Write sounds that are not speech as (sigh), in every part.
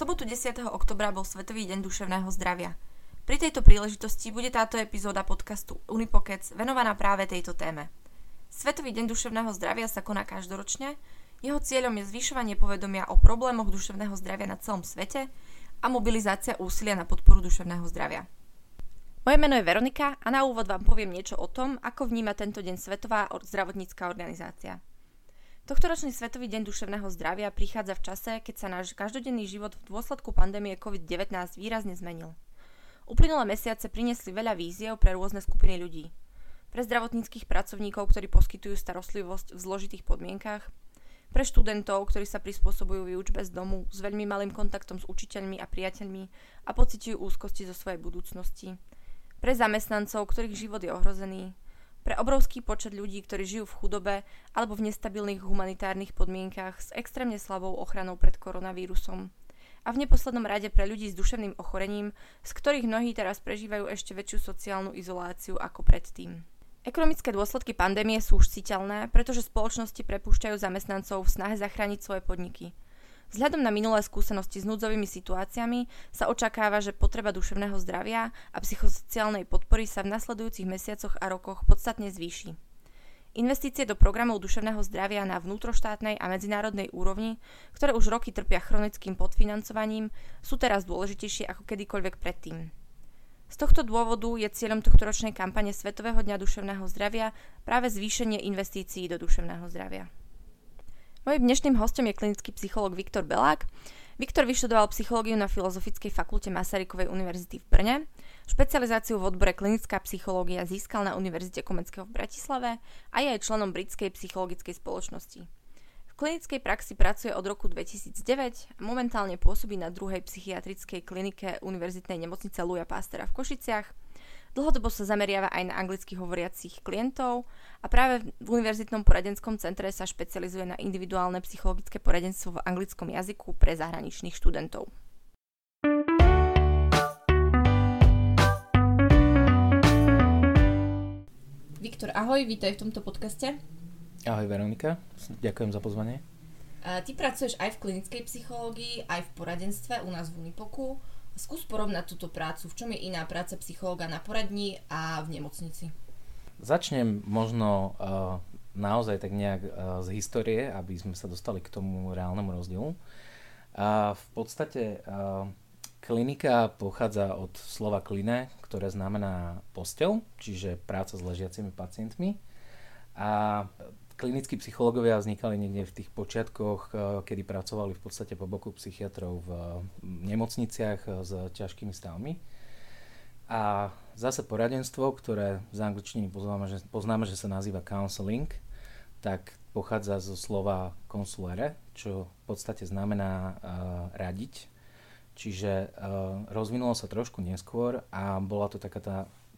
sobotu 10. oktobra bol Svetový deň duševného zdravia. Pri tejto príležitosti bude táto epizóda podcastu Unipokec venovaná práve tejto téme. Svetový deň duševného zdravia sa koná každoročne. Jeho cieľom je zvyšovanie povedomia o problémoch duševného zdravia na celom svete a mobilizácia úsilia na podporu duševného zdravia. Moje meno je Veronika a na úvod vám poviem niečo o tom, ako vníma tento deň Svetová zdravotnícká organizácia. Tohtoročný Svetový deň duševného zdravia prichádza v čase, keď sa náš každodenný život v dôsledku pandémie COVID-19 výrazne zmenil. Uplynulé mesiace priniesli veľa víziev pre rôzne skupiny ľudí. Pre zdravotníckých pracovníkov, ktorí poskytujú starostlivosť v zložitých podmienkach, pre študentov, ktorí sa prispôsobujú výučbe z domu s veľmi malým kontaktom s učiteľmi a priateľmi a pociťujú úzkosti zo svojej budúcnosti, pre zamestnancov, ktorých život je ohrozený, pre obrovský počet ľudí, ktorí žijú v chudobe alebo v nestabilných humanitárnych podmienkach s extrémne slabou ochranou pred koronavírusom. A v neposlednom rade pre ľudí s duševným ochorením, z ktorých mnohí teraz prežívajú ešte väčšiu sociálnu izoláciu ako predtým. Ekonomické dôsledky pandémie sú už citeľné, pretože spoločnosti prepúšťajú zamestnancov v snahe zachrániť svoje podniky – Vzhľadom na minulé skúsenosti s núdzovými situáciami sa očakáva, že potreba duševného zdravia a psychosociálnej podpory sa v nasledujúcich mesiacoch a rokoch podstatne zvýši. Investície do programov duševného zdravia na vnútroštátnej a medzinárodnej úrovni, ktoré už roky trpia chronickým podfinancovaním, sú teraz dôležitejšie ako kedykoľvek predtým. Z tohto dôvodu je cieľom tohto ročnej kampane Svetového dňa duševného zdravia práve zvýšenie investícií do duševného zdravia. Mojím dnešným hostom je klinický psychológ Viktor Belák. Viktor vyštudoval psychológiu na Filozofickej fakulte Masarykovej univerzity v Brne. Špecializáciu v odbore klinická psychológia získal na Univerzite Komenského v Bratislave a je aj členom Britskej psychologickej spoločnosti. V klinickej praxi pracuje od roku 2009 a momentálne pôsobí na druhej psychiatrickej klinike Univerzitnej nemocnice Luja Pastera v Košiciach Dlhodobo sa zameriava aj na anglicky hovoriacich klientov a práve v Univerzitnom poradenskom centre sa špecializuje na individuálne psychologické poradenstvo v anglickom jazyku pre zahraničných študentov. Viktor, ahoj, vítaj v tomto podcaste. Ahoj Veronika, ďakujem za pozvanie. Ty pracuješ aj v klinickej psychológii, aj v poradenstve u nás v Unipoku. Skús porovnať túto prácu. V čom je iná práca psychológa na poradni a v nemocnici? Začnem možno uh, naozaj tak nejak uh, z histórie, aby sme sa dostali k tomu reálnemu rozdielu. A v podstate uh, klinika pochádza od slova kline, ktoré znamená postel, čiže práca s ležiacimi pacientmi. A klinickí psychológovia vznikali niekde v tých počiatkoch, eh, kedy pracovali v podstate po boku psychiatrov v nemocniciach eh, s ťažkými stavmi. A zase poradenstvo, ktoré z angličtiny poznáme, že, poznáme, že sa nazýva counseling, tak pochádza zo slova consulere, čo v podstate znamená uh, radiť. Čiže uh, rozvinulo sa trošku neskôr a bola to taká tá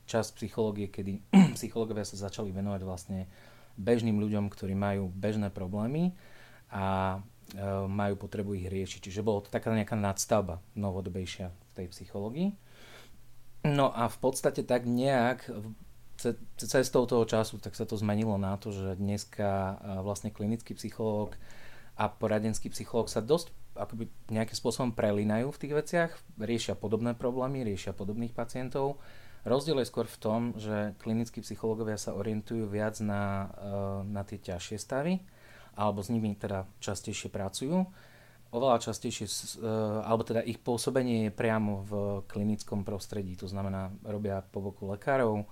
časť psychológie, kedy (clears throat) psychológovia sa začali venovať vlastne bežným ľuďom, ktorí majú bežné problémy a e, majú potrebu ich riešiť. Čiže bolo to taká nejaká nadstavba novodobejšia v tej psychológii. No a v podstate tak nejak cestou toho času tak sa to zmenilo na to, že dneska e, vlastne klinický psychológ a poradenský psychológ sa dosť akoby nejakým spôsobom prelínajú v tých veciach, riešia podobné problémy, riešia podobných pacientov Rozdiel je skôr v tom, že klinickí psychológovia sa orientujú viac na, eh, na tie ťažšie stavy, alebo s nimi teda častejšie pracujú. Oveľa častejšie, eh, alebo teda ich pôsobenie je priamo v klinickom prostredí, to znamená, robia po boku lekárov.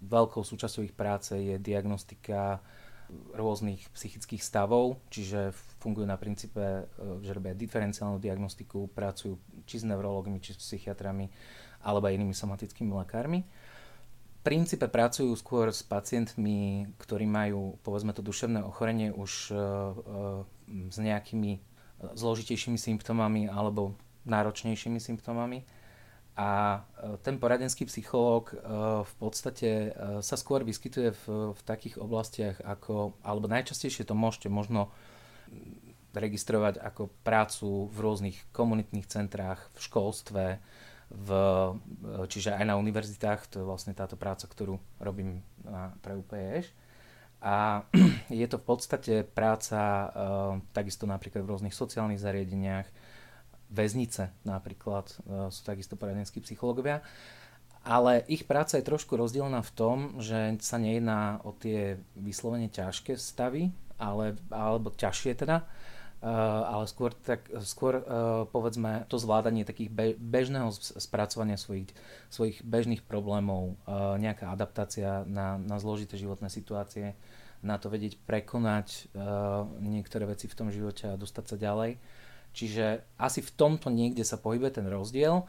Veľkou súčasťou ich práce je diagnostika rôznych psychických stavov, čiže fungujú na princípe, eh, že robia diferenciálnu diagnostiku, pracujú či s neurologmi, či s psychiatrami, alebo inými somatickými lekármi. V princípe pracujú skôr s pacientmi, ktorí majú, povedzme to, duševné ochorenie už uh, uh, s nejakými zložitejšími symptómami alebo náročnejšími symptómami. A uh, ten poradenský psychológ v podstate sa skôr vyskytuje v, v takých oblastiach ako, alebo najčastejšie to môžete možno registrovať ako prácu v rôznych komunitných centrách, v školstve, v, čiže aj na univerzitách, to je vlastne táto práca, ktorú robím na, pre UPEŠ. A (clears throat) je to v podstate práca takisto napríklad v rôznych sociálnych zariadeniach, väznice napríklad sú takisto poradenskí psychológovia. Ale ich práca je trošku rozdielna v tom, že sa nejedná o tie vyslovene ťažké stavy, ale, alebo ťažšie teda, Uh, ale skôr, tak, skôr uh, povedzme to zvládanie takých be, bežného spracovania svojich, svojich bežných problémov, nejaká adaptácia na, na zložité životné situácie, na to vedieť prekonať niektoré veci v tom živote a dostať sa ďalej. Čiže asi v tomto niekde sa pohybuje ten rozdiel.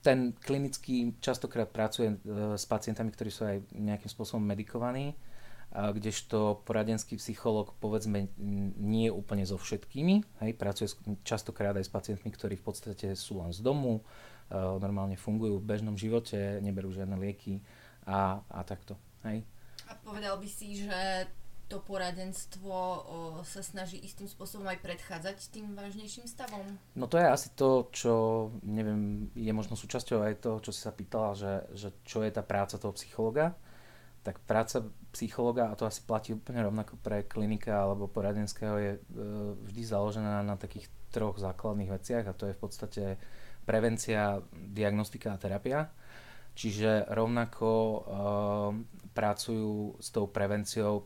Ten klinický častokrát pracuje s pacientami, ktorí sú aj nejakým spôsobom medikovaní kdežto poradenský psychológ povedzme nie je úplne so všetkými, hej, pracuje častokrát aj s pacientmi, ktorí v podstate sú len z domu, normálne fungujú v bežnom živote, neberú žiadne lieky a, a takto. Hej. A povedal by si, že to poradenstvo o, sa snaží istým spôsobom aj predchádzať tým vážnejším stavom? No to je asi to, čo, neviem, je možno súčasťou aj toho, čo si sa pýtala, že, že čo je tá práca toho psychologa tak práca psychologa, a to asi platí úplne rovnako pre klinika alebo poradenského, je e, vždy založená na takých troch základných veciach a to je v podstate prevencia, diagnostika a terapia. Čiže rovnako uh, pracujú s tou prevenciou uh,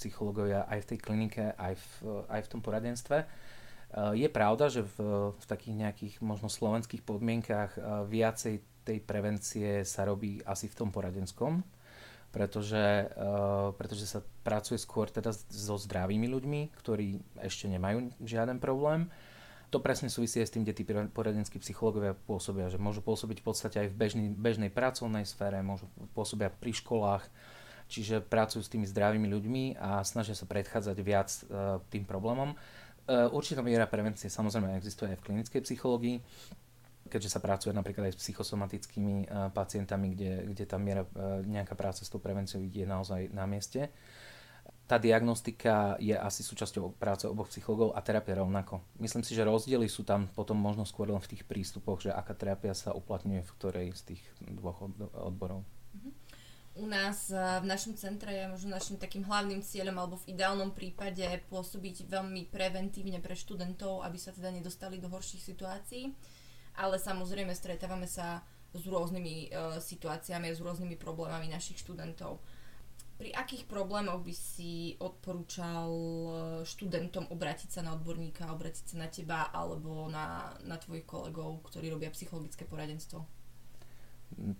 psychológovia aj v tej klinike, aj v, aj v tom poradenstve. Uh, je pravda, že v, v takých nejakých možno slovenských podmienkách uh, viacej tej prevencie sa robí asi v tom poradenskom, pretože, uh, pretože sa pracuje skôr teda so zdravými ľuďmi, ktorí ešte nemajú žiaden problém. To presne súvisí aj s tým, kde tí poradenskí psychológovia pôsobia, že môžu pôsobiť v podstate aj v bežný, bežnej pracovnej sfére, môžu pôsobia pri školách, čiže pracujú s tými zdravými ľuďmi a snažia sa predchádzať viac uh, tým problémom. Uh, určitá miera prevencie samozrejme existuje aj v klinickej psychológii, keďže sa pracuje napríklad aj s psychosomatickými uh, pacientami, kde, kde tá miera uh, nejaká práca s tou prevenciou je naozaj na mieste. Tá diagnostika je asi súčasťou práce oboch psychológov a terapia rovnako. Myslím si, že rozdiely sú tam potom možno skôr len v tých prístupoch, že aká terapia sa uplatňuje v ktorej z tých dvoch odborov. U nás v našom centre je možno našim takým hlavným cieľom alebo v ideálnom prípade pôsobiť veľmi preventívne pre študentov, aby sa teda nedostali do horších situácií ale samozrejme stretávame sa s rôznymi uh, situáciami a s rôznymi problémami našich študentov. Pri akých problémoch by si odporúčal e, študentom obrátiť sa na odborníka, obrátiť sa na teba alebo na, na tvojich kolegov, ktorí robia psychologické poradenstvo?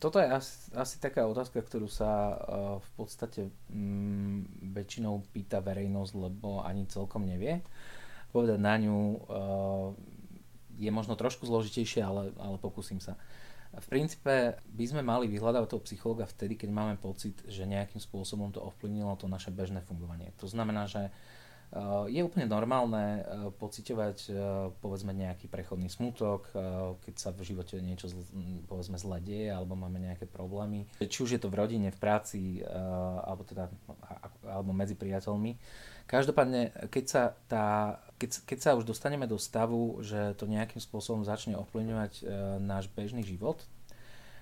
Toto je asi, asi taká otázka, ktorú sa uh, v podstate um, väčšinou pýta verejnosť, lebo ani celkom nevie. Povedať na ňu uh, je možno trošku zložitejšie, ale, ale pokúsim sa. V princípe by sme mali vyhľadávať toho psychologa vtedy, keď máme pocit, že nejakým spôsobom to ovplyvnilo to naše bežné fungovanie. To znamená, že eh, je úplne normálne eh, pociťovať eh, povedzme nejaký prechodný smutok, keď sa v živote niečo povedzme zle deje alebo máme nejaké problémy. Či už je to v rodine, v práci alebo, teda, alebo medzi priateľmi. Každopádne, keď sa, tá, keď, keď sa už dostaneme do stavu, že to nejakým spôsobom začne ovplyvňovať e, náš bežný život,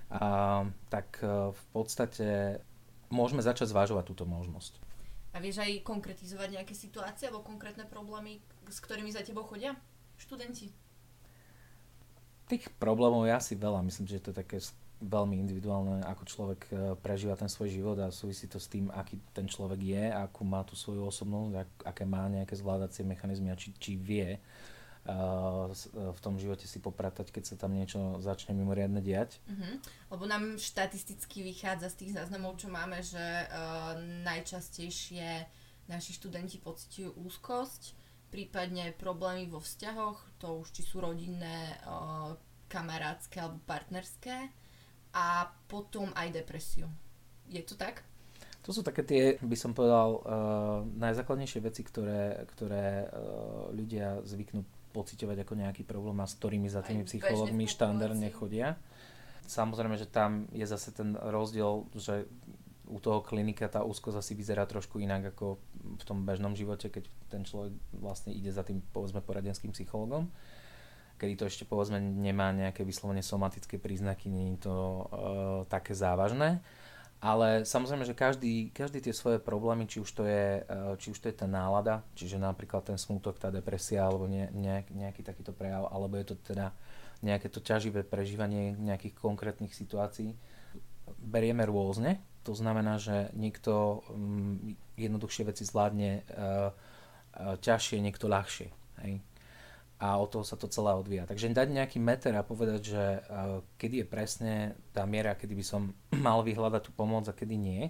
a, tak e, v podstate môžeme začať zvážovať túto možnosť. A vieš aj konkretizovať nejaké situácie alebo konkrétne problémy, s ktorými za tebou chodia študenti? Tých problémov je asi veľa. Myslím, že to je také veľmi individuálne, ako človek e, prežíva ten svoj život a súvisí to s tým, aký ten človek je, akú má tú svoju osobnosť, ak, aké má nejaké zvládacie mechanizmy a či, či vie uh, v tom živote si popratať, keď sa tam niečo začne mimoriadne diať. Uh-huh. Lebo nám štatisticky vychádza z tých záznamov, čo máme, že uh, najčastejšie naši študenti pociťujú úzkosť, prípadne problémy vo vzťahoch, to už či sú rodinné, uh, kamarátske alebo partnerské a potom aj depresiu. Je to tak? To sú také tie, by som povedal, uh, najzákladnejšie veci, ktoré, ktoré uh, ľudia zvyknú pociťovať ako nejaký problém a s ktorými za tými psychológmi štandardne chodia. Samozrejme, že tam je zase ten rozdiel, že u toho klinika tá úzkosť asi vyzerá trošku inak ako v tom bežnom živote, keď ten človek vlastne ide za tým povedzme poradenským psychologom kedy to ešte povedzme nemá nejaké vyslovene somatické príznaky, nie je to uh, také závažné. Ale samozrejme, že každý, každý tie svoje problémy, či už, to je, eh, či už to je tá nálada, čiže napríklad ten smútok, tá depresia, alebo ne, nejak, nejaký takýto prejav, alebo je to teda nejaké to ťaživé prežívanie nejakých konkrétnych situácií, berieme rôzne. To znamená, že niekto um, jednoduchšie veci zvládne uh, ťažšie, niekto ľahšie. Hej? A od toho sa to celé odvíja. Takže dať nejaký meter a povedať, že uh, kedy je presne tá miera, kedy by som (clears throat) mal vyhľadať tú pomoc a kedy nie,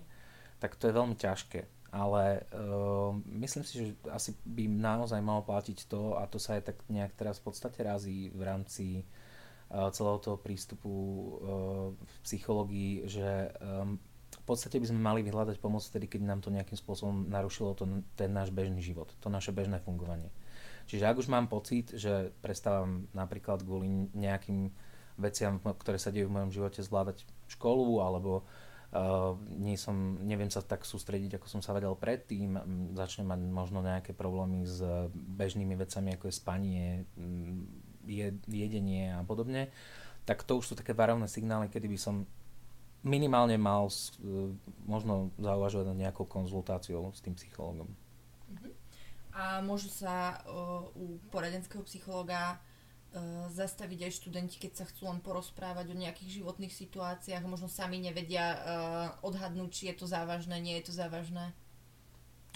tak to je veľmi ťažké. Ale uh, myslím si, že asi by naozaj malo platiť to, a to sa aj tak nejak teraz v podstate razí v rámci uh, celého toho prístupu uh, v psychológii, že um, v podstate by sme mali vyhľadať pomoc vtedy, keď nám to nejakým spôsobom narušilo to, ten náš bežný život, to naše bežné fungovanie. Čiže ak už mám pocit, že prestávam napríklad kvôli nejakým veciam, ktoré sa dejú v mojom živote, zvládať školu, alebo uh, nie som, neviem sa tak sústrediť, ako som sa vedel predtým, začnem mať možno nejaké problémy s bežnými vecami, ako je spanie, je, jedenie a podobne, tak to už sú také varovné signály, kedy by som minimálne mal uh, možno zauvažovať na nejakou konzultáciou s tým psychologom a môžu sa uh, u poradenského psychologa uh, zastaviť aj študenti, keď sa chcú len porozprávať o nejakých životných situáciách, možno sami nevedia uh, odhadnúť, či je to závažné, nie je to závažné.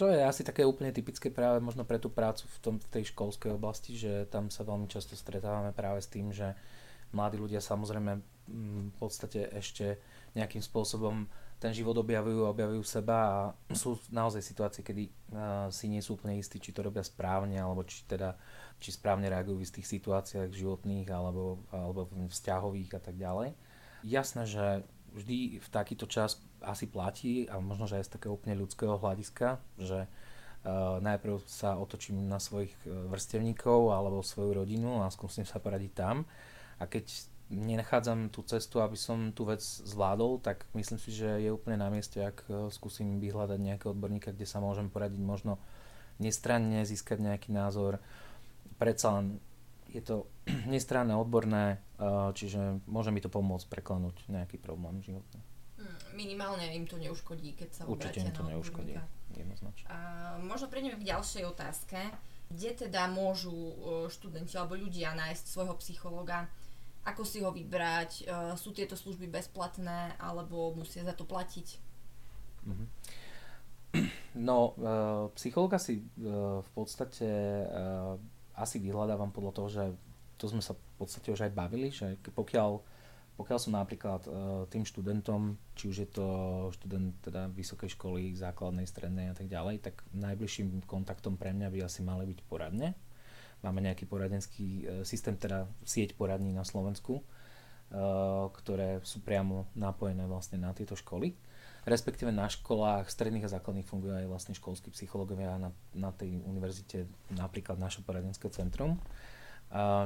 To je asi také úplne typické práve možno pre tú prácu v, tom, v tej školskej oblasti, že tam sa veľmi často stretávame práve s tým, že mladí ľudia samozrejme v podstate ešte nejakým spôsobom ten život objavujú, objavujú seba a sú naozaj situácie, kedy uh, si nie sú úplne istí, či to robia správne, alebo či teda či správne reagujú v tých situáciách životných alebo, alebo vzťahových a tak ďalej. Jasné, že vždy v takýto čas asi platí a možno, že aj z takého úplne ľudského hľadiska, že uh, najprv sa otočím na svojich vrstevníkov alebo svoju rodinu a skúsim sa poradiť tam a keď nenachádzam tú cestu, aby som tú vec zvládol, tak myslím si, že je úplne na mieste, ak e, skúsim vyhľadať nejakého odborníka, kde sa môžem poradiť možno nestranne, získať nejaký názor. Predsa len je to (clears throat) nestranné, odborné, e, čiže môže mi to pomôcť preklenúť nejaký problém životný. Hmm, minimálne im to neuškodí, keď sa Určite im to neuškodí, jednoznačne. A možno prejdeme k ďalšej otázke. Kde teda môžu e, študenti alebo ľudia nájsť svojho psychologa? Ako si ho vybrať, uh, sú tieto služby bezplatné alebo musia za to platiť? Mm-hmm. (clears throat) No, uh, psychologa si uh, v podstate asi vyhľadávam podľa toho, že to sme sa v podstate už aj bavili, že pokiaľ, pokiaľ som napríklad tým študentom, či už je to študent teda vysokej školy, základnej, strednej a tak ďalej, tak najbližším kontaktom pre mňa by asi mali byť poradne, Máme nejaký poradenský e, systém, teda sieť poradní na Slovensku, e, ktoré sú priamo napojené vlastne na tieto školy. Respektíve na školách stredných a základných fungujú aj vlastne školskí psychológovia na, na tej univerzite, napríklad naše poradenské centrum.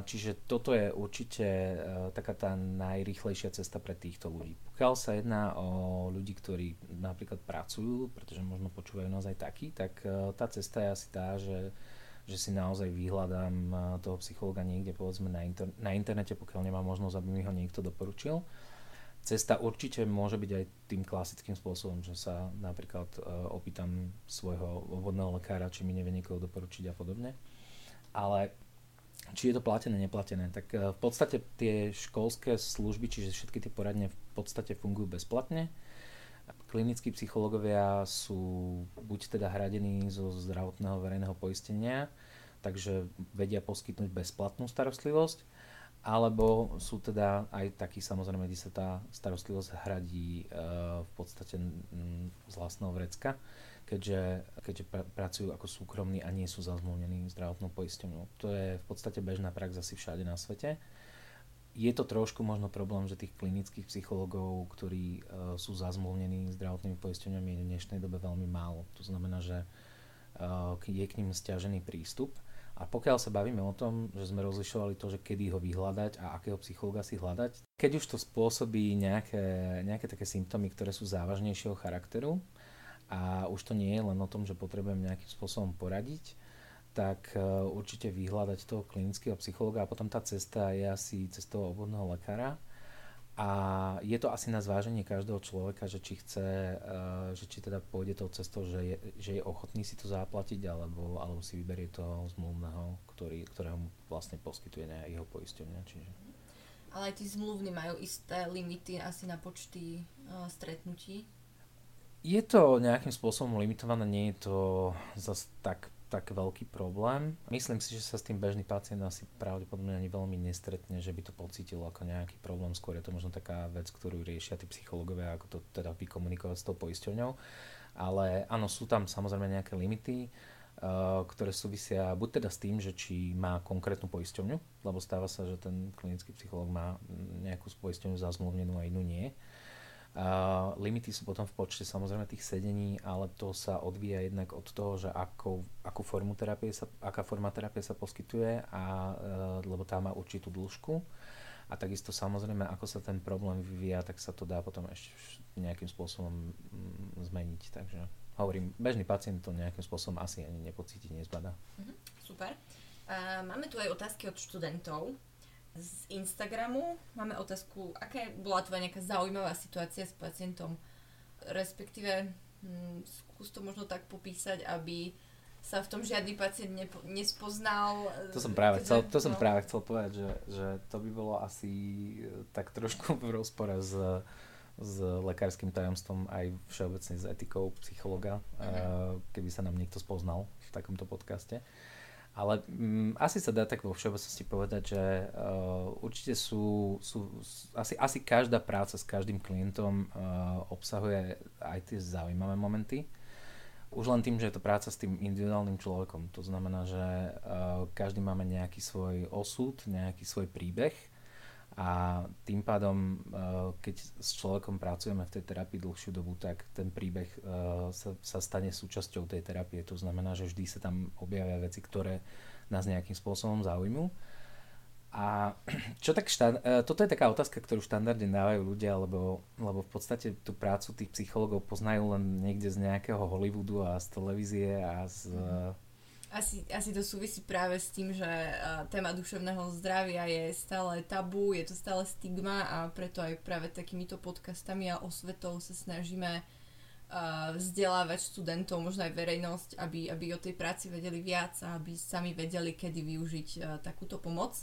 Čiže toto je určite e, taká tá najrýchlejšia cesta pre týchto ľudí. Pokiaľ sa jedná o ľudí, ktorí napríklad pracujú, pretože možno počúvajú nás aj takí, tak tá cesta je asi tá, že že si naozaj vyhľadám eh, toho psychologa niekde povedzme na, inter- na internete, pokiaľ nemám možnosť, aby mi ho niekto doporučil. Cesta určite môže byť aj tým klasickým spôsobom, že sa napríklad uh, opýtam svojho obvodného lekára, či mi nevie niekoho doporučiť a podobne. Ale či je to platené, neplatené, tak uh, v podstate tie školské služby, čiže všetky tie poradne v podstate fungujú bezplatne Klinickí psychológovia sú buď teda hradení zo zdravotného verejného poistenia, takže vedia poskytnúť bezplatnú starostlivosť, alebo sú teda aj takí samozrejme, kde sa tá starostlivosť hradí e, v podstate z vlastného vrecka, keďže, keďže pr- pracujú ako súkromní a nie sú zazmluvnení zdravotnou poisťovňou. To je v podstate bežná prax asi všade na svete je to trošku možno problém, že tých klinických psychológov, ktorí uh, sú zazmluvnení zdravotnými poisťovňami, je v dnešnej dobe veľmi málo. To znamená, že uh, je k ním stiažený prístup. A pokiaľ sa bavíme o tom, že sme rozlišovali to, že kedy ho vyhľadať a akého psychologa si hľadať, keď už to spôsobí nejaké, nejaké také symptómy, ktoré sú závažnejšieho charakteru a už to nie je len o tom, že potrebujem nejakým spôsobom poradiť, tak e, určite vyhľadať toho klinického psychologa a potom tá cesta je asi cestou obvodného lekára. a je to asi na zváženie každého človeka, že či chce, uh, že či teda pôjde tou cestou, že je, že je ochotný si to zaplatiť, alebo, alebo si vyberie toho zmluvného, ktorý, ktorého mu vlastne poskytuje jeho poisťovňa. Čiže... Ale aj tí zmluvní majú isté limity asi na počty uh, stretnutí. Je to nejakým spôsobom limitované, nie je to zase tak tak veľký problém. Myslím si, že sa s tým bežný pacient asi pravdepodobne ani veľmi nestretne, že by to pocítil ako nejaký problém. Skôr je to možno taká vec, ktorú riešia tí psychológovia, ako to teda vykomunikovať s tou poisťovňou. Ale áno, sú tam samozrejme nejaké limity, uh, ktoré súvisia buď teda s tým, že či má konkrétnu poisťovňu, lebo stáva sa, že ten klinický psychológ má nejakú poisťovňu zazmluvnenú a inú nie. Uh, limity sú potom v počte samozrejme tých sedení, ale to sa odvíja jednak od toho, že ako, akú formu terapie sa, aká forma terapie sa poskytuje, a, uh, lebo tá má určitú dĺžku. A takisto samozrejme, ako sa ten problém vyvíja, tak sa to dá potom ešte nejakým spôsobom mm, zmeniť. Takže hovorím, bežný pacient to nejakým spôsobom asi ani nepocíti, nezbada. Uh-huh, super. Uh, máme tu aj otázky od študentov z Instagramu. Máme otázku, aká bola tvoja nejaká zaujímavá situácia s pacientom, respektíve hm, skús to možno tak popísať, aby sa v tom žiadny pacient nepo, nespoznal. To som práve, chcel, to som no. práve chcel povedať, že, že to by bolo asi e, tak trošku v rozpore s, s lekárskym tajomstvom aj všeobecne s etikou psychologa, uh-huh. keby sa nám niekto spoznal v takomto podcaste. Ale mm, asi sa dá tak vo všeobecnosti povedať, že uh, určite sú, sú asi, asi každá práca s každým klientom uh, obsahuje aj tie zaujímavé momenty. Už len tým, že je to práca s tým individuálnym človekom. To znamená, že uh, každý máme nejaký svoj osud, nejaký svoj príbeh a tým pádom, eh, keď s človekom pracujeme v tej terapii dlhšiu dobu, tak ten príbeh eh, sa, sa stane súčasťou tej terapie. To znamená, že vždy sa tam objavia veci, ktoré nás nejakým spôsobom zaujímujú. A (clears throat) čo tak štand- eh, toto je taká otázka, ktorú štandardne dávajú ľudia, lebo, lebo v podstate tú prácu tých psychologov poznajú len niekde z nejakého Hollywoodu a z televízie a z, mm asi, asi to súvisí práve s tým, že uh, téma duševného zdravia je stále tabu, je to stále stigma a preto aj práve takýmito podcastami a osvetou sa snažíme uh, vzdelávať študentov, možno aj verejnosť, aby, aby o tej práci vedeli viac a aby sami vedeli, kedy využiť uh, takúto pomoc.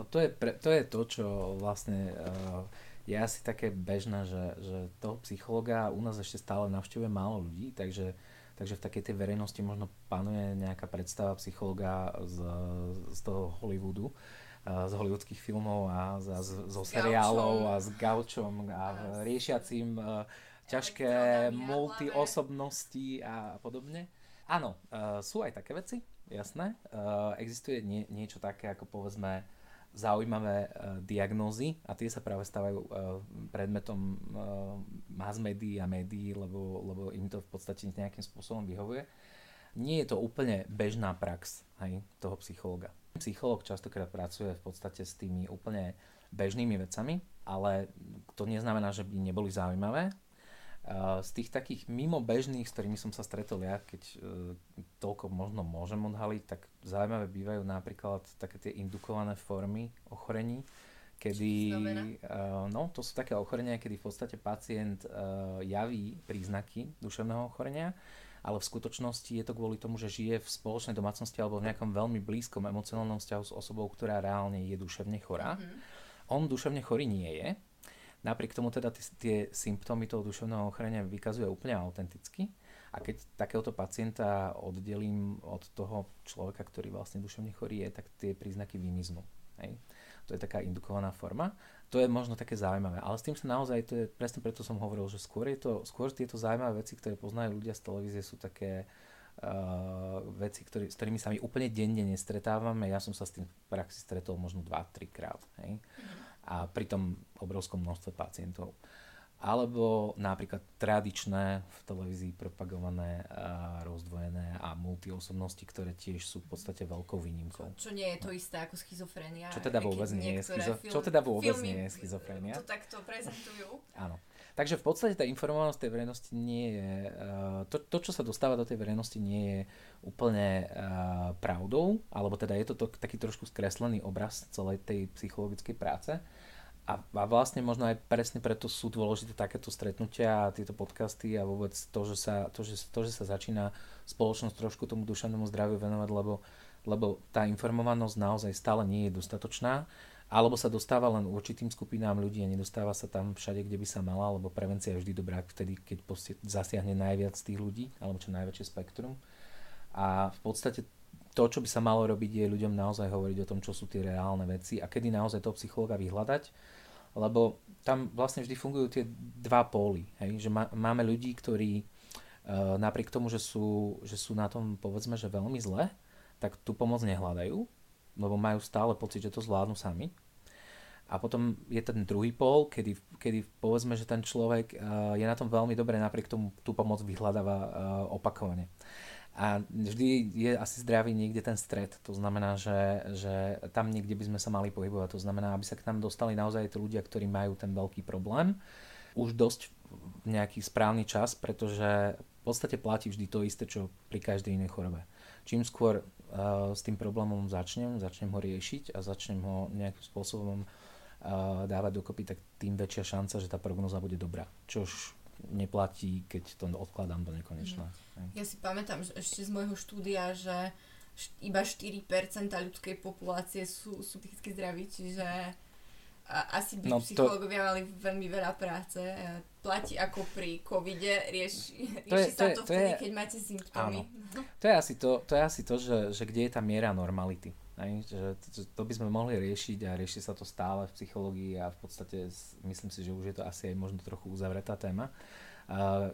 No to je, pre, to je to, čo vlastne uh, je asi také bežné, že, že toho psychologa u nás ešte stále navštevuje málo ľudí, takže takže v takej tej verejnosti možno panuje nejaká predstava psychologa z, z toho Hollywoodu, z hollywoodských filmov a z, z, zo seriálov a s gaučom a riešiacím uh, ťažké multiosobnosti a podobne. Áno, uh, sú aj také veci, jasné. Uh, existuje nie, niečo také ako povedzme zaujímavé uh, diagnózy a tie sa práve stávajú uh, predmetom uh, mass médií a médií, lebo, lebo im to v podstate nejakým spôsobom vyhovuje. Nie je to úplne bežná prax hej, toho psychologa. Psychológ častokrát pracuje v podstate s tými úplne bežnými vecami, ale to neznamená, že by neboli zaujímavé. Z tých takých mimo bežných, s ktorými som sa stretol ja, keď toľko možno môžem odhaliť, tak zaujímavé bývajú napríklad také tie indukované formy ochorení, kedy, uh, no, to sú také ochorenia, kedy v podstate pacient javí príznaky duševného ochorenia, ale v skutočnosti je to kvôli tomu, že žije v spoločnej domácnosti alebo v nejakom veľmi blízkom emocionálnom vzťahu s osobou, ktorá reálne je duševne chorá. Mm-hmm. On duševne chorý nie je, Napriek tomu teda tie, tie symptómy toho duševného ochorenia vykazuje úplne autenticky. A keď takéhoto pacienta oddelím od toho človeka, ktorý vlastne duševne chorý je, tak tie príznaky vymiznú. Hej. To je taká indukovaná forma. To je možno také zaujímavé. Ale s tým sa naozaj, to je presne preto som hovoril, že skôr, je to, skôr tieto zaujímavé veci, ktoré poznajú ľudia z televízie, sú také uh, veci, ktorý, s ktorými sa my úplne denne nestretávame. Ja som sa s tým v praxi stretol možno 2-3 krát. Hej. Mm. A pri tom obrovskom množstve pacientov alebo napríklad tradičné v televízii propagované a rozdvojené a multiosobnosti, ktoré tiež sú v podstate veľkou výnimkou. Čo, nie je to isté ako schizofrenia. Čo teda vôbec nie je, schizo- film, čo teda vôbec nie je schizofrenia. To takto prezentujú. (laughs) Áno. Takže v podstate tá informovanosť tej verejnosti nie je, uh, to, to, čo sa dostáva do tej verejnosti, nie je úplne uh, pravdou, alebo teda je to, to taký trošku skreslený obraz celej tej psychologickej práce a, a vlastne možno aj presne preto sú dôležité takéto stretnutia a tieto podcasty a vôbec to, že sa, to, že, to, že sa začína spoločnosť trošku tomu duševnému zdraviu venovať, lebo, lebo tá informovanosť naozaj stále nie je dostatočná alebo sa dostáva len určitým skupinám ľudí a nedostáva sa tam všade, kde by sa mala, lebo prevencia je vždy dobrá vtedy, keď zasiahne najviac tých ľudí, alebo čo najväčšie spektrum. A v podstate to, čo by sa malo robiť, je ľuďom naozaj hovoriť o tom, čo sú tie reálne veci a kedy naozaj toho psychologa vyhľadať, lebo tam vlastne vždy fungujú tie dva póly. Hej? Že má, máme ľudí, ktorí uh, napriek tomu, že sú, že sú na tom povedzme, že veľmi zle, tak tú pomoc nehľadajú, lebo majú stále pocit, že to zvládnu sami. A potom je ten druhý pól, kedy, kedy povedzme, že ten človek uh, je na tom veľmi dobre, napriek tomu tú pomoc vyhľadáva uh, opakovane. A vždy je asi zdravý niekde ten stred. To znamená, že, že tam niekde by sme sa mali pohybovať. To znamená, aby sa k nám dostali naozaj tí ľudia, ktorí majú ten veľký problém. Už dosť v nejaký správny čas, pretože v podstate platí vždy to isté, čo pri každej inej chorobe. Čím skôr uh, s tým problémom začnem, začnem ho riešiť a začnem ho nejakým spôsobom uh, dávať dokopy, tak tým väčšia šanca, že tá prognoza bude dobrá. Čož neplatí, keď to odkladám do nekonečna. Ja si pamätám že ešte z môjho štúdia, že iba 4% ľudskej populácie sú, sú psychicky zdraví, čiže a asi by no psychológovia to... mali veľmi veľa práce. Platí ako pri covide, rieš, rieši sa to, to vtedy, je, keď máte symptómy. Áno. To je asi to, to, je asi to že, že kde je tá miera normality. Že to, by sme mohli riešiť a rieši sa to stále v psychológii a v podstate myslím si, že už je to asi aj možno trochu uzavretá téma.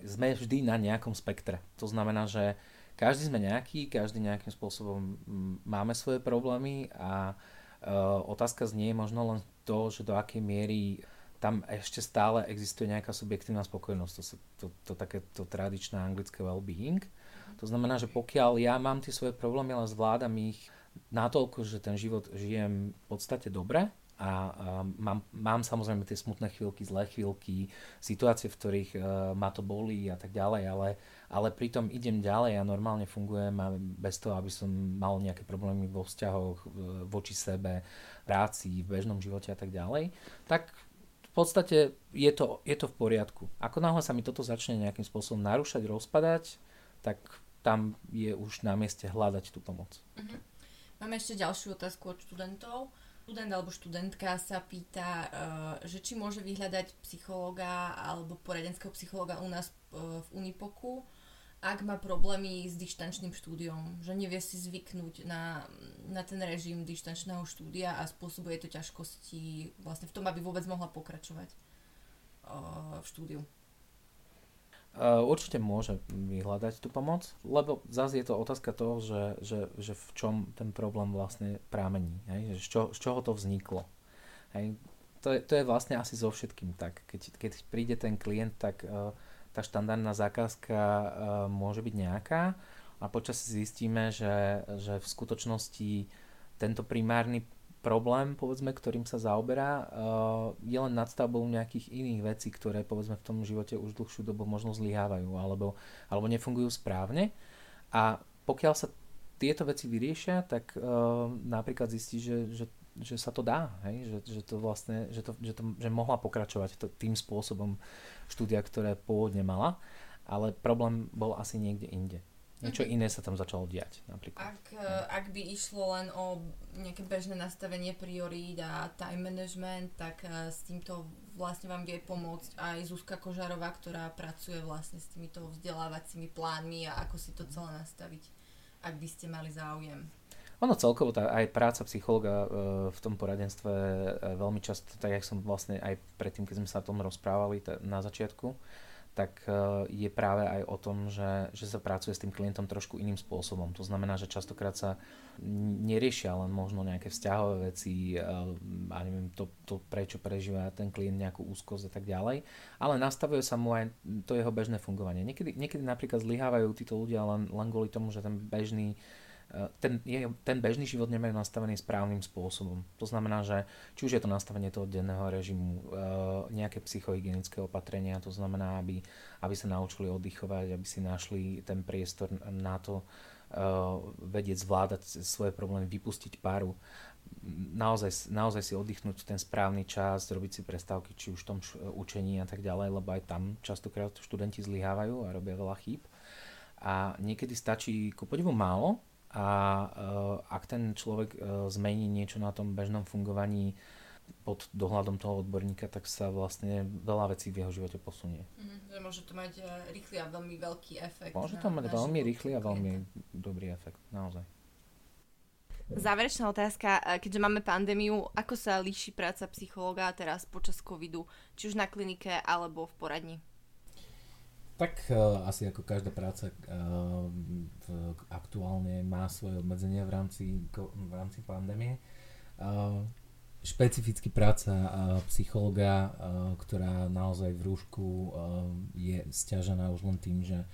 Sme vždy na nejakom spektre. To znamená, že každý sme nejaký, každý nejakým spôsobom máme svoje problémy a uh, otázka znie možno len to, že do akej miery tam ešte stále existuje nejaká subjektívna spokojnosť, to, to, to také to tradičné anglické well-being. To znamená, že pokiaľ ja mám tie svoje problémy, ale zvládam ich natoľko, že ten život žijem v podstate dobre a, a mám, mám samozrejme tie smutné chvíľky, zlé chvíľky, situácie, v ktorých uh, ma to bolí a tak ďalej, ale, ale pritom idem ďalej a normálne fungujem a bez toho, aby som mal nejaké problémy vo vzťahoch, voči sebe, práci, v bežnom živote a tak ďalej, tak v podstate je to, je to v poriadku. Ako náhle sa mi toto začne nejakým spôsobom narúšať, rozpadať, tak tam je už na mieste hľadať tú pomoc. Uh-huh. Máme ešte ďalšiu otázku od študentov. Študent alebo študentka sa pýta, eh, že či môže vyhľadať psychológa alebo poradenského psychológa u nás eh, v Unipoku, ak má problémy s dištančným štúdiom, že nevie si zvyknúť na, na ten režim dištančného štúdia a spôsobuje to ťažkosti vlastne v tom, aby vôbec mohla pokračovať uh, v štúdiu. Uh, určite môže vyhľadať tú pomoc, lebo zase je to otázka toho, že, že, že v čom ten problém vlastne prámení, hej? Že z, čo, z čoho to vzniklo. Hej? To, je, to je vlastne asi so všetkým tak. Keď, keď príde ten klient, tak uh, tá štandardná zákazka uh, môže byť nejaká a počas zistíme, že, že v skutočnosti tento primárny problém, povedzme, ktorým sa zaoberá, uh, je len nadstavbou nejakých iných vecí, ktoré povedzme v tom živote už dlhšiu dobu možno zlyhávajú alebo, alebo nefungujú správne. A pokiaľ sa tieto veci vyriešia, tak uh, napríklad zistí, že, že, že sa to dá, hej? Že, že to vlastne, že, to, že, to, že mohla pokračovať to, tým spôsobom štúdia, ktoré pôvodne mala, ale problém bol asi niekde inde. Niečo iné sa tam začalo diať napríklad. Ak, e, ak by išlo len o nejaké bežné nastavenie priorít a time management, tak e, s týmto vlastne vám vie pomôcť aj Zuzka Kožarová, ktorá pracuje vlastne s týmito vzdelávacími plánmi a ako si to celé nastaviť, ak by ste mali záujem. Ono celkovo tá aj práca psychologa e, v tom poradenstve veľmi často, tak jak som vlastne aj predtým, keď sme sa o tom rozprávali na začiatku, tak e, je práve aj o tom, že, že sa pracuje s tým klientom trošku iným spôsobom. To znamená, že častokrát sa neriešia len možno nejaké vzťahové veci e, a neviem to, to, prečo prežíva ten klient nejakú úzkosť a tak ďalej, ale nastavuje sa mu aj to jeho bežné fungovanie. Niekedy, niekedy napríklad zlyhávajú títo ľudia len, len kvôli tomu, že ten bežný ten, je, ten bežný život nemajú nastavený správnym spôsobom. To znamená, že či už je to nastavenie toho denného režimu, e, nejaké psychohygienické opatrenia, to znamená, aby, aby sa naučili oddychovať, aby si našli ten priestor na to, uh, vedieť zvládať svoje problémy, vypustiť paru, naozaj, naozaj si oddychnúť ten správny čas, robiť si prestávky, či už v tom učení a tak ďalej, lebo aj tam častokrát študenti zlyhávajú a robia veľa chýb. A niekedy stačí ku podivu málo a uh, ak ten človek uh, zmení niečo na tom bežnom fungovaní pod dohľadom toho odborníka, tak sa vlastne veľa vecí v jeho živote posunie. Mm, že môže to mať rýchly a veľmi veľký efekt. Môže to mať veľmi rýchly a veľmi dobrý efekt, naozaj. Záverečná otázka, keďže máme pandémiu, ako sa líši práca psychológa teraz počas covidu, či už na klinike alebo v poradni? Tak uh, asi ako každá práca uh, aktuálne má svoje obmedzenia v rámci, v rámci pandémie. Uh, špecificky práca uh, psychologa, uh, ktorá naozaj v rúšku uh, je stiažená už len tým, že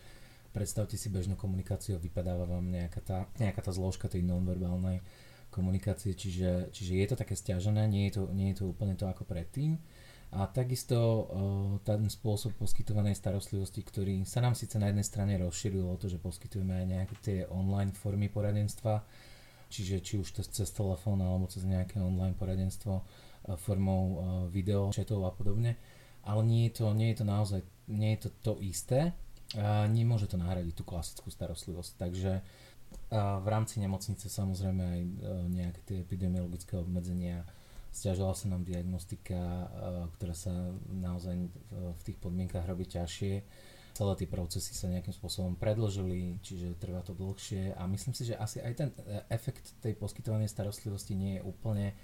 predstavte si bežnú komunikáciu vypadáva vám nejaká tá, nejaká tá zložka tej nonverbálnej komunikácie, čiže, čiže je to také stiažené, nie je to, nie je to úplne to ako predtým. A takisto ten spôsob poskytovanej starostlivosti, ktorý sa nám síce na jednej strane rozšíril o to, že poskytujeme aj nejaké tie online formy poradenstva, čiže či už to cez telefón alebo cez nejaké online poradenstvo uh, formou uh, video, chatov a podobne, ale nie je to, nie je to naozaj, nie je to to isté, a nemôže to nahradiť tú klasickú starostlivosť. Takže a v rámci nemocnice samozrejme aj e, nejaké tie epidemiologické obmedzenia, stiažila sa nám diagnostika, e, ktorá sa naozaj v tých podmienkach robí ťažšie. Celé tie procesy sa nejakým spôsobom predložili, čiže trvá to dlhšie a myslím si, že asi aj ten e, efekt tej poskytovanej starostlivosti nie je úplne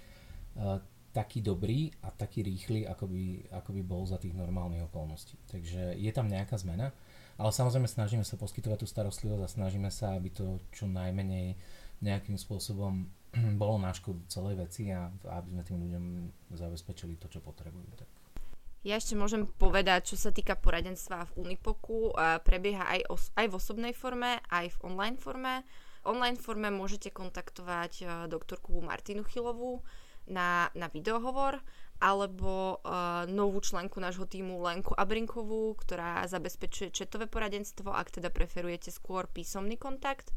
taký dobrý a taký rýchly, ako by, ako by bol za tých normálnych okolností. Takže je tam nejaká zmena. Ale samozrejme snažíme sa poskytovať tú starostlivosť a snažíme sa, aby to čo najmenej nejakým spôsobom (clears throat) bolo na škodu celej veci a aby sme tým ľuďom zabezpečili to, čo potrebujú. Tak. Ja ešte môžem povedať, čo sa týka poradenstva v Unipoku, prebieha aj, os- aj v osobnej forme, aj v online forme. V online forme môžete kontaktovať doktorku Martinu Chilovú na, na videohovor alebo uh, novú členku nášho týmu Lenku Abrinkovú, ktorá zabezpečuje četové poradenstvo, ak teda preferujete skôr písomný kontakt.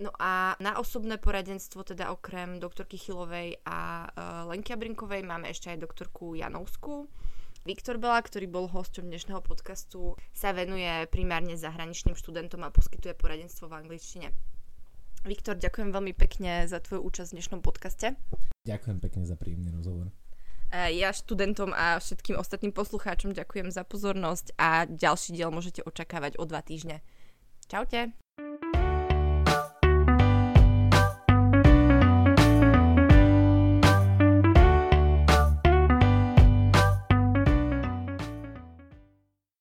No a na osobné poradenstvo, teda okrem doktorky Chylovej a uh, Lenky Abrinkovej, máme ešte aj doktorku Janovskú. Viktor Bela, ktorý bol hosťom dnešného podcastu, sa venuje primárne zahraničným študentom a poskytuje poradenstvo v angličtine. Viktor, ďakujem veľmi pekne za tvoju účasť v dnešnom podcaste. Ďakujem pekne za príjemný rozhovor. Ja študentom a všetkým ostatným poslucháčom ďakujem za pozornosť a ďalší diel môžete očakávať o dva týždne. Čaute.